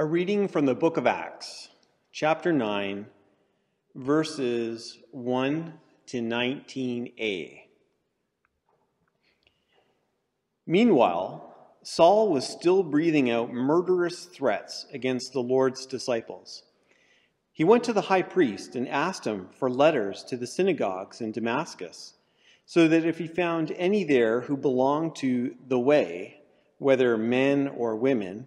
A reading from the book of Acts, chapter 9, verses 1 to 19a. Meanwhile, Saul was still breathing out murderous threats against the Lord's disciples. He went to the high priest and asked him for letters to the synagogues in Damascus, so that if he found any there who belonged to the way, whether men or women,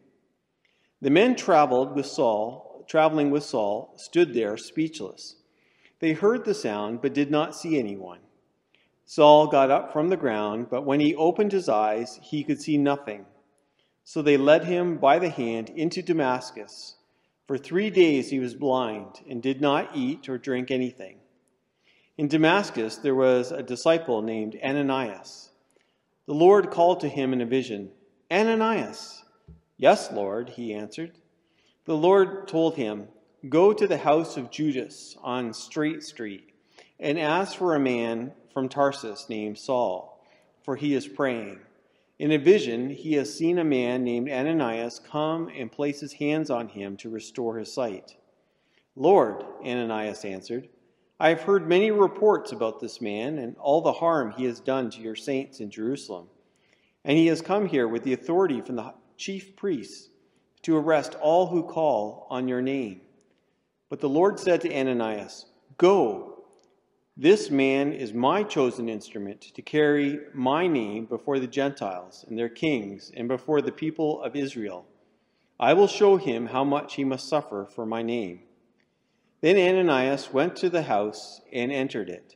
The men traveled with Saul, traveling with Saul, stood there speechless. They heard the sound, but did not see anyone. Saul got up from the ground, but when he opened his eyes, he could see nothing. So they led him by the hand into Damascus. For three days he was blind and did not eat or drink anything. In Damascus there was a disciple named Ananias. The Lord called to him in a vision, Ananias. Yes, Lord, he answered. The Lord told him, Go to the house of Judas on Straight Street and ask for a man from Tarsus named Saul, for he is praying. In a vision, he has seen a man named Ananias come and place his hands on him to restore his sight. Lord, Ananias answered, I have heard many reports about this man and all the harm he has done to your saints in Jerusalem. And he has come here with the authority from the chief priests to arrest all who call on your name. But the Lord said to Ananias, Go. This man is my chosen instrument to carry my name before the Gentiles and their kings and before the people of Israel. I will show him how much he must suffer for my name. Then Ananias went to the house and entered it.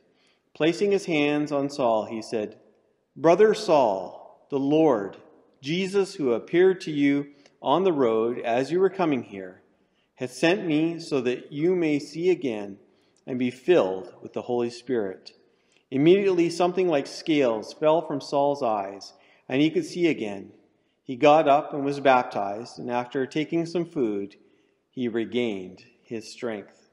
Placing his hands on Saul, he said, Brother Saul, the Lord, Jesus, who appeared to you on the road as you were coming here, has sent me so that you may see again and be filled with the Holy Spirit. Immediately, something like scales fell from Saul's eyes, and he could see again. He got up and was baptized, and after taking some food, he regained his strength.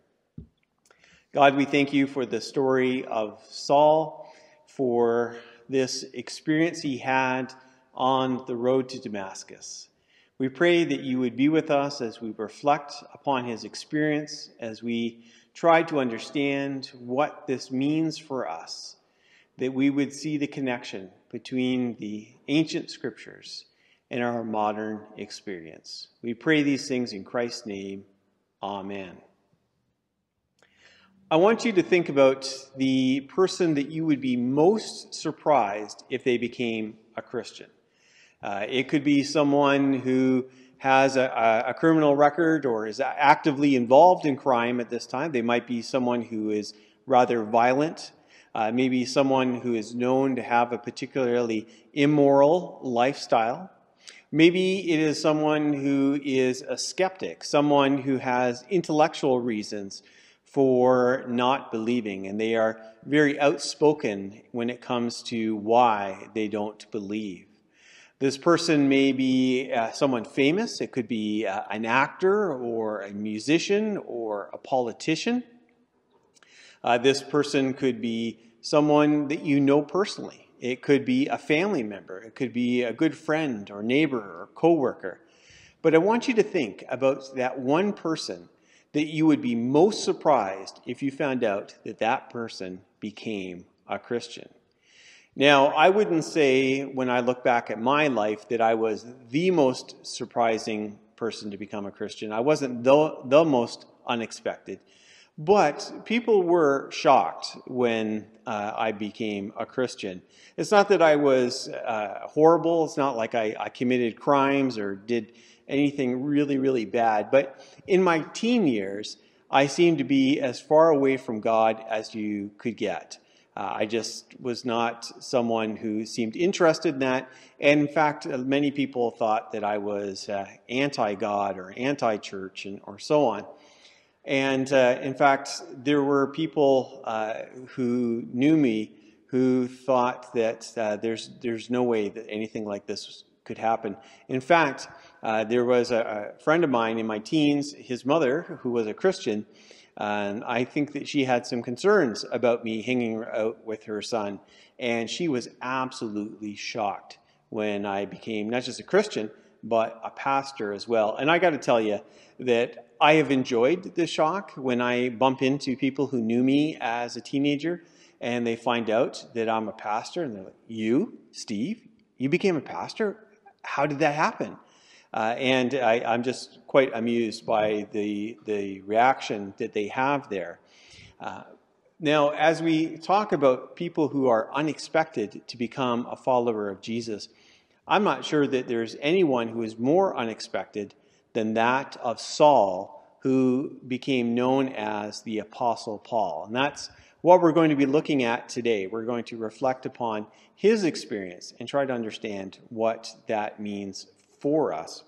God, we thank you for the story of Saul, for this experience he had on the road to Damascus. We pray that you would be with us as we reflect upon his experience, as we try to understand what this means for us, that we would see the connection between the ancient scriptures and our modern experience. We pray these things in Christ's name. Amen. I want you to think about the person that you would be most surprised if they became a Christian. Uh, it could be someone who has a, a, criminal record or is actively involved in crime at this time. They might be someone who is rather violent, uh, maybe someone who is known to have a particularly immoral lifestyle. Maybe it is someone who is a skeptic, someone who has intellectual reasons for not believing, and they are very outspoken when it comes to why they don't believe. This person may be uh, someone famous. It could be uh, an actor or a musician or a politician. Uh, this person could be someone that you know personally. It could be a family member. It could be a good friend or neighbor or coworker. But I want you to think about that one person that you would be most surprised if you found out that that person became a Christian. Now, I wouldn't say when I look back at my life that I was the most surprising person to become a Christian. I wasn't the, the most unexpected. But people were shocked when uh, I became a Christian. It's not that I was uh, horrible. It's not like I, I committed crimes or did anything really, really bad. But in my teen years, I seemed to be as far away from God as you could get. Uh, I just was not someone who seemed interested in that. And in fact, uh, many people thought that I was uh, anti God or anti church or so on. And uh, in fact, there were people uh, who knew me who thought that uh, there's, there's no way that anything like this could happen. In fact, there was a, a, friend of mine in my teens, his mother, who was a Christian, and I think that she had some concerns about me hanging out with her son. And she was absolutely shocked when I became not just a Christian, but a pastor as well. And I got to tell you that I have enjoyed the shock when I bump into people who knew me as a teenager and they find out that I'm a pastor and they're like, You, Steve, you became a pastor? How did that happen? Uh, and I, am just quite amused by the, the reaction that they have there. Uh, now, as we talk about people who are unexpected to become a follower of Jesus, I'm not sure that there's anyone who is more unexpected than that of Saul, who became known as the Apostle Paul. And that's what we're going to be looking at today. We're going to reflect upon his experience and try to understand what that means for us.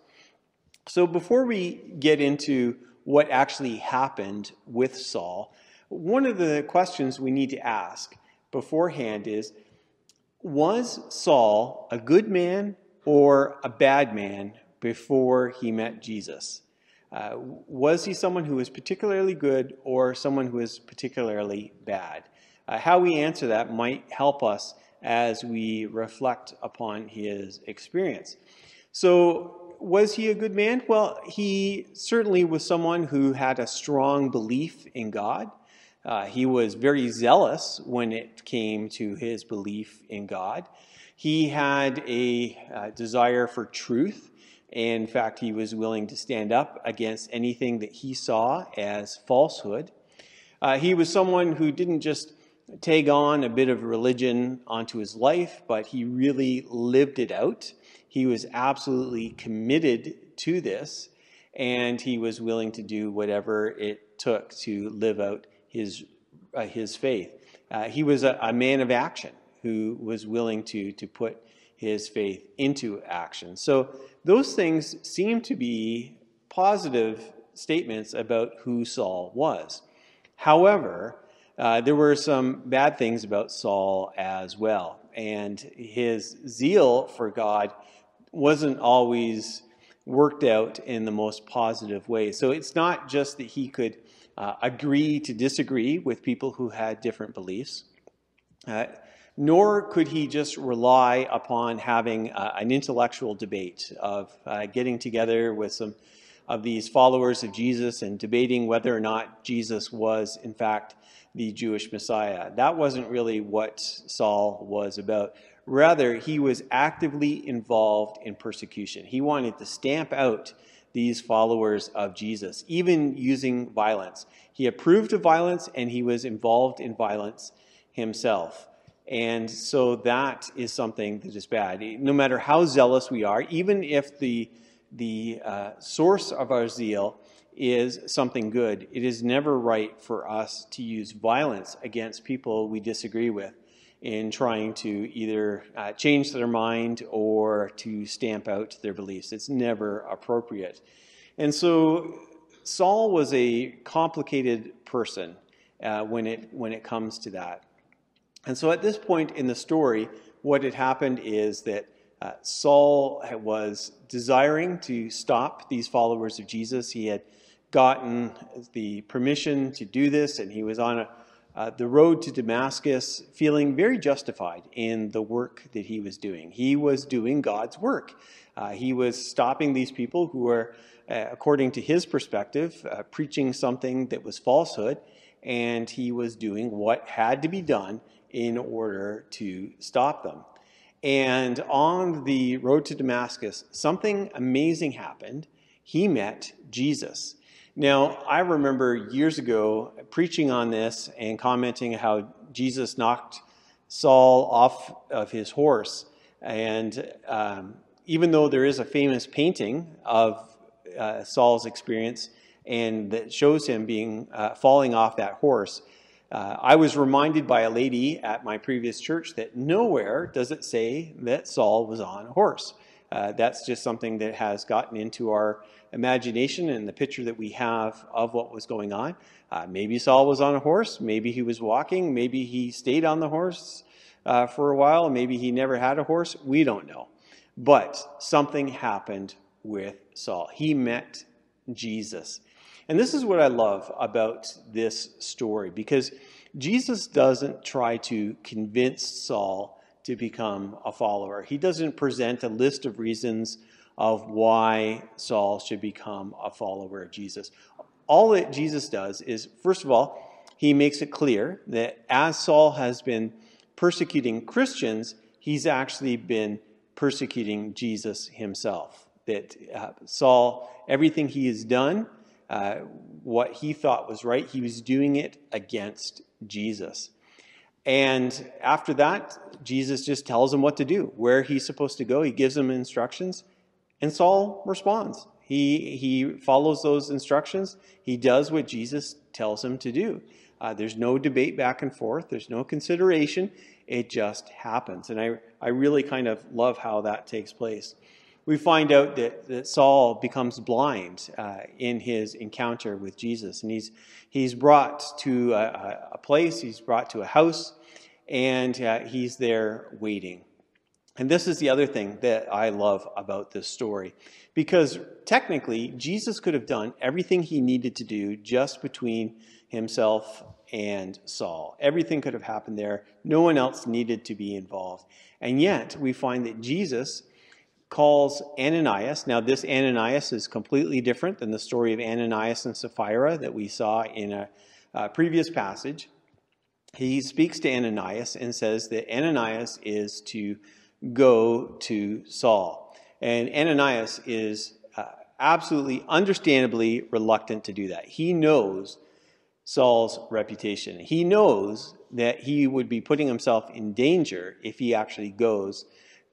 So, before we get into what actually happened with Saul, one of the questions we need to ask beforehand is Was Saul a good man or a bad man before he met Jesus? Uh, was he someone who was particularly good or someone who was particularly bad? Uh, how we answer that might help us as we reflect upon his experience. So, was he a good man? Well, he certainly was someone who had a strong belief in God. Uh, he was very zealous when it came to his belief in God. He had a uh, desire for truth. In fact, he was willing to stand up against anything that he saw as falsehood. Uh, he was someone who didn't just take on a bit of religion onto his life, but he really lived it out. He was absolutely committed to this, and he was willing to do whatever it took to live out his, uh, his faith. Uh, he was a, a, man of action who was willing to, to put his faith into action. So those things seem to be positive statements about who Saul was. However, uh, there were some bad things about Saul as well, and his zeal for God wasn't always worked out in the most positive way. So it's not just that he could uh, agree to disagree with people who had different beliefs, uh, nor could he just rely upon having uh, an intellectual debate of uh, getting together with some of these followers of Jesus and debating whether or not Jesus was, in fact, the Jewish Messiah. That wasn't really what Saul was about. Rather, he was actively involved in persecution. He wanted to stamp out these followers of Jesus, even using violence. He approved of violence and he was involved in violence himself. And so that is something that is bad. No matter how zealous we are, even if the, the uh, source of our zeal is something good, it is never right for us to use violence against people we disagree with in trying to either uh, change their mind or to stamp out their beliefs. It's never appropriate. And so Saul was a complicated person uh, when, it, when it comes to that. And so at this point in the story, what had happened is that uh, Saul was desiring to stop these followers of Jesus. He had gotten the permission to do this, and he was on a uh, the road to Damascus feeling very justified in the work that he was doing. He was doing God's work. Uh, he was stopping these people who were, uh, according to his perspective, uh, preaching something that was falsehood, and he was doing what had to be done in order to stop them. And on the road to Damascus, something amazing happened. He met Jesus. Now, I remember years ago preaching on this and commenting how Jesus knocked Saul off of his horse. And um, even though there is a famous painting of uh, Saul's experience and that shows him being uh, falling off that horse, uh, I was reminded by a lady at my previous church that nowhere does it say that Saul was on a horse. Uh, that's just something that has gotten into our imagination and the picture that we have of what was going on. Uh, maybe Saul was on a horse, maybe he was walking, maybe he stayed on the horse uh, for a while, maybe he never had a horse. We don't know. But something happened with Saul. He met Jesus. And this is what I love about this story because Jesus doesn't try to convince Saul to become a follower. He doesn't present a list of reasons of why Saul should become a follower of Jesus. All that Jesus does is, first of all, he makes it clear that as Saul has been persecuting Christians, he's actually been persecuting Jesus himself. That uh, Saul, everything he has done, uh, what he thought was right, he was doing it against Jesus. And after that, Jesus just tells him what to do, where he's supposed to go. He gives him instructions, and Saul responds. He, he follows those instructions. He does what Jesus tells him to do. Uh, there's no debate back and forth, there's no consideration. It just happens. And I, I really kind of love how that takes place. We find out that, that Saul becomes blind uh, in his encounter with Jesus. And he's, he's brought to a, a place, he's brought to a house, and uh, he's there waiting. And this is the other thing that I love about this story. Because technically, Jesus could have done everything he needed to do just between himself and Saul. Everything could have happened there. No one else needed to be involved. And yet, we find that Jesus calls Ananias. Now, this Ananias is completely different than the story of Ananias and Sapphira that we saw in a, a previous passage. He speaks to Ananias and says that Ananias is to go to Saul. And Ananias is uh, absolutely, understandably reluctant to do that. He knows Saul's reputation. He knows that he would be putting himself in danger if he actually goes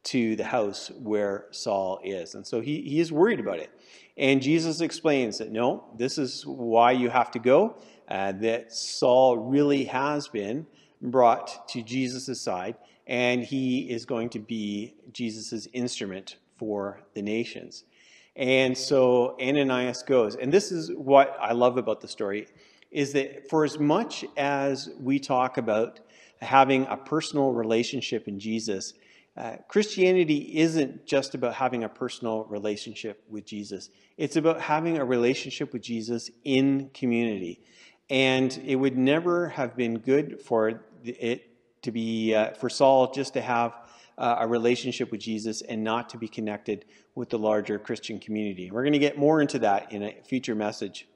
to the house where Saul is. And so he, he is worried about it. And Jesus explains that no, this is why you have to go, uh, that Saul really has been brought to Jesus' side, and he is going to be Jesus' instrument for the nations. And so Ananias goes. And this is what I love about the story is that for as much as we talk about having a personal relationship in Jesus, uh, Christianity isn't just about having a personal relationship with Jesus. It's about having a relationship with Jesus in community. And it would never have been good for it to be uh, for Saul just to have uh, a relationship with Jesus and not to be connected with the larger Christian community. We're going to get more into that in a future message,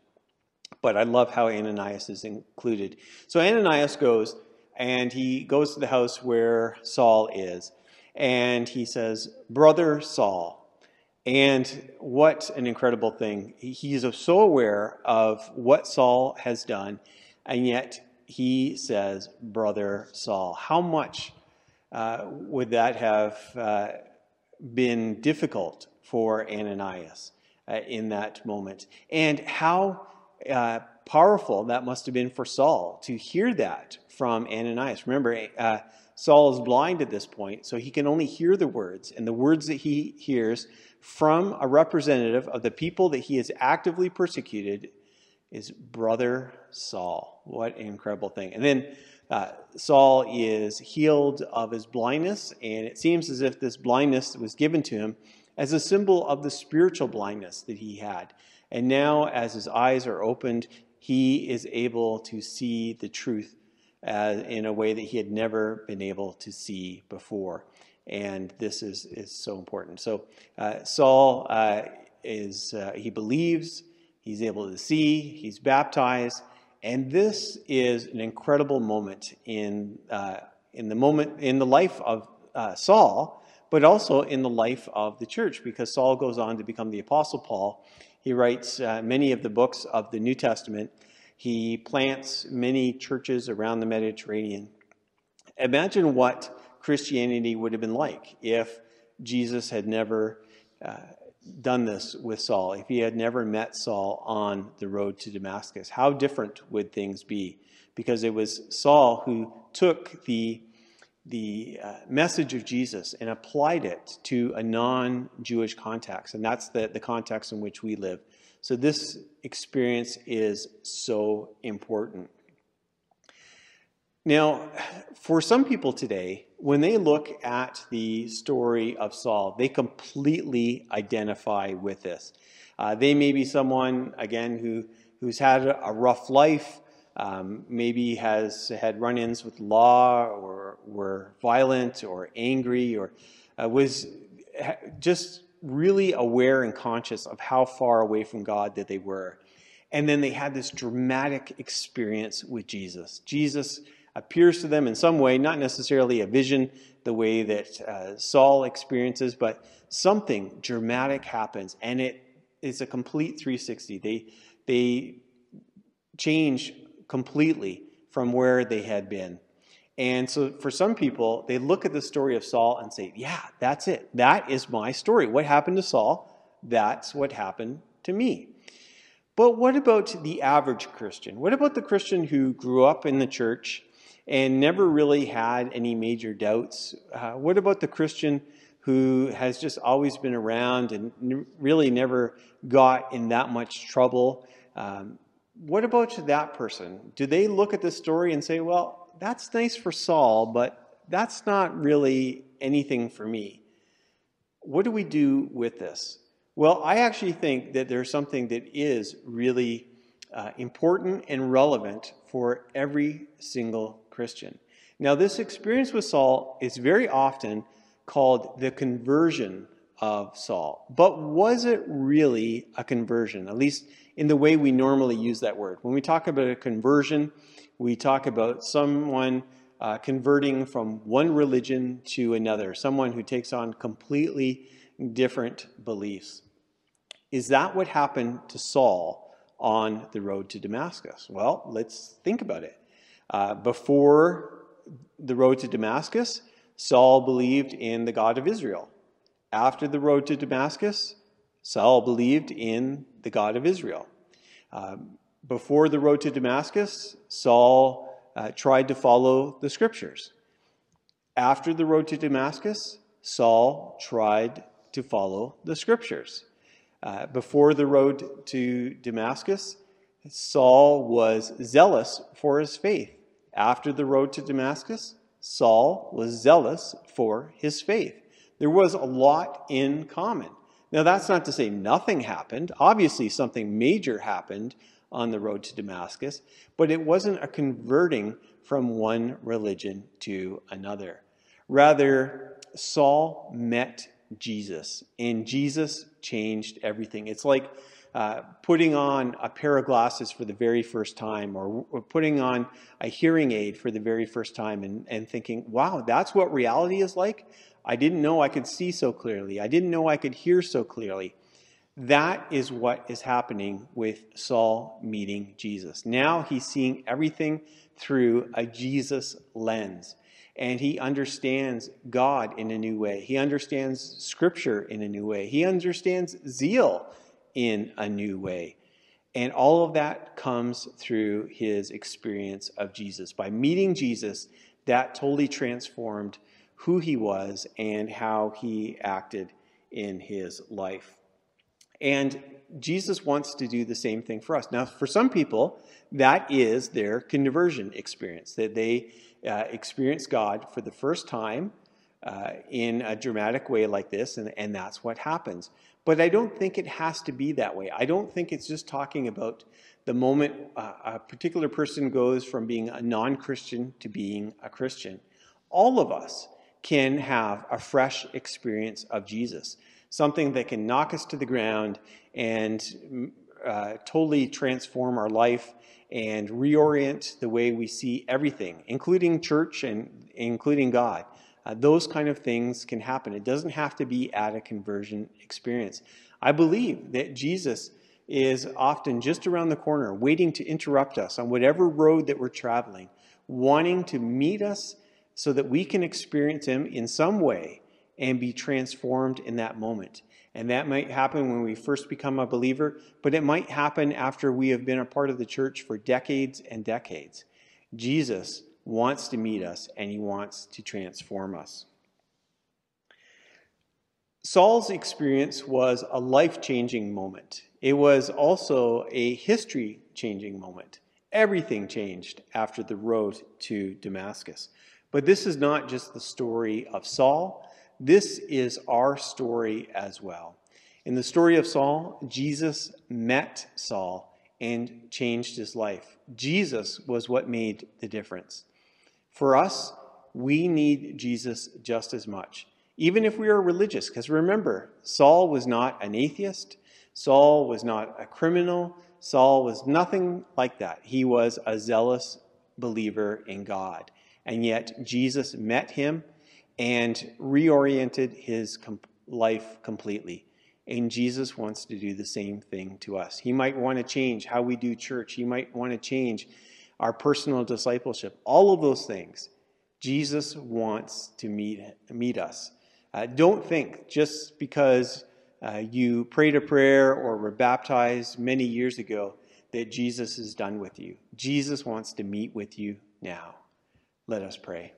but I love how Ananias is included. So Ananias goes and he goes to the house where Saul is, and he says, "Brother Saul." And what an incredible thing. He is so aware of what Saul has done, and yet he says, Brother Saul. How much uh, would that have uh, been difficult for Ananias uh, in that moment? And how uh, powerful that must have been for Saul to hear that from Ananias. Remember, uh, Saul is blind at this point, so he can only hear the words. And the words that he hears from a representative of the people that he has actively persecuted is brother Saul. What an incredible thing. And then uh, Saul is healed of his blindness, and it seems as if this blindness was given to him as a symbol of the spiritual blindness that he had. And now, as his eyes are opened, he is able to see the truth uh, in a way that he had never been able to see before. And this is, is so important. So, uh, Saul uh, is, uh, he believes He's able to see, he's baptized, and this is an incredible moment in, uh, in the moment in the life of uh, Saul, but also in the life of the church, because Saul goes on to become the Apostle Paul. He writes uh, many of the books of the New Testament. He plants many churches around the Mediterranean. Imagine what Christianity would have been like if Jesus had never uh, done this with Saul, if he had never met Saul on the road to Damascus, how different would things be? Because it was Saul who took the, the uh, message of Jesus and applied it to a non Jewish context. And that's the, the context in which we live. So this experience is so important. Now, for some people today, when they look at the story of Saul, they completely identify with this. Uh, they may be someone, again, who, who's had a rough life, um, maybe has had run ins with law or were violent or angry or uh, was just really aware and conscious of how far away from God that they were. And then they had this dramatic experience with Jesus. Jesus appears to them in some way, not necessarily a vision the way that uh, Saul experiences, but something dramatic happens and it is a complete 360. They, they change completely from where they had been. And so for some people, they look at the story of Saul and say, yeah, that's it. That is my story. What happened to Saul? That's what happened to me. But what about the average Christian? What about the Christian who grew up in the church and never really had any major doubts? Uh, what about the Christian who has just always been around and n- really never got in that much trouble? Um, what about that person? Do they look at this story and say, well, that's nice for Saul, but that's not really anything for me? What do we do with this? Well, I actually think that there's something that is really uh, important and relevant for every single Christian. Now, this experience with Saul is very often called the conversion of Saul. But was it really a conversion? At least in the way we normally use that word. When we talk about a conversion, we talk about someone uh, converting from one religion to another, someone who takes on completely different beliefs. Is that what happened to Saul on the road to Damascus? Well, let's think about it. Uh, before the road to Damascus, Saul believed in the God of Israel. After the road to Damascus, Saul believed in the God of Israel. Uh, before the road to Damascus, Saul uh, tried to follow the scriptures. After the road to Damascus, Saul tried to follow the scriptures. Uh, before the road to Damascus, Saul was zealous for his faith. After the road to Damascus, Saul was zealous for his faith. There was a lot in common. Now, that's not to say nothing happened. Obviously, something major happened on the road to Damascus, but it wasn't a converting from one religion to another. Rather, Saul met Jesus, and Jesus changed everything. It's like uh, putting on a pair of glasses for the very first time or, or, putting on a hearing aid for the very first time and, and thinking, wow, that's what reality is like? I didn't know I could see so clearly. I didn't know I could hear so clearly. That is what is happening with Saul meeting Jesus. Now he's seeing everything through a Jesus lens. And he understands God in a new way. He understands Scripture in a new way. He understands zeal in a new way. And all of that comes through his experience of Jesus. By meeting Jesus, that totally transformed who he was and how he acted in his life. And Jesus wants to do the same thing for us. Now, for some people, that is their conversion experience, that they uh, experience God for the first time uh, in a dramatic way like this, and, and that's what happens. But I don't think it has to be that way. I don't think it's just talking about the moment uh, a particular person goes from being a non Christian to being a Christian. All of us can have a fresh experience of Jesus, something that can knock us to the ground and uh, totally transform our life and reorient the way we see everything, including church and including God. Uh, those kind of things can happen. It doesn't have to be at a conversion experience. I believe that Jesus is often just around the corner, waiting to interrupt us on whatever road that we're traveling, wanting to meet us so that we can experience Him in some way and be transformed in that moment. And that might happen when we first become a believer, but it might happen after we have been a part of the church for decades and decades. Jesus wants to meet us and he wants to transform us. Saul's experience was a life changing moment. it was also a history changing moment. Everything changed after the road to Damascus. But this is not just the story of Saul, this is our story as well. In the story of Saul, Jesus met Saul and changed his life. Jesus was what made the difference. For us, we need Jesus just as much, even if we are religious. Because remember, Saul was not an atheist, Saul was not a criminal, Saul was nothing like that. He was a zealous believer in God. And yet, Jesus met him and reoriented his life completely. And Jesus wants to do the same thing to us. He might want to change how we do church. He might want to change our personal discipleship. All of those things. Jesus wants to meet, meet us. Uh, don't think just because uh, you prayed a prayer or were baptized many years ago that Jesus is done with you. Jesus wants to meet with you now. Let us pray.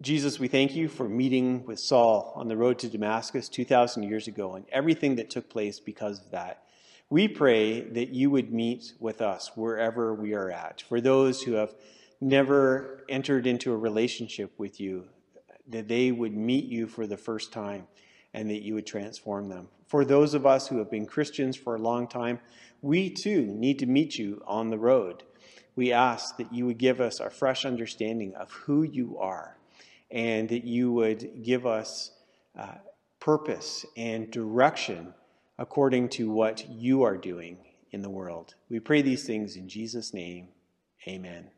Jesus, we thank you for meeting with Saul on the road to Damascus 2,000 years ago and everything that took place because of that. We pray that you would meet with us wherever we are at. For those who have never entered into a relationship with you, that they would meet you for the first time and that you would transform them. For those of us who have been Christians for a long time, we too need to meet you on the road. We ask that you would give us a fresh understanding of who you are and that you would give us uh, purpose and direction according to what you are doing in the world. We pray these things in Jesus' name. Amen.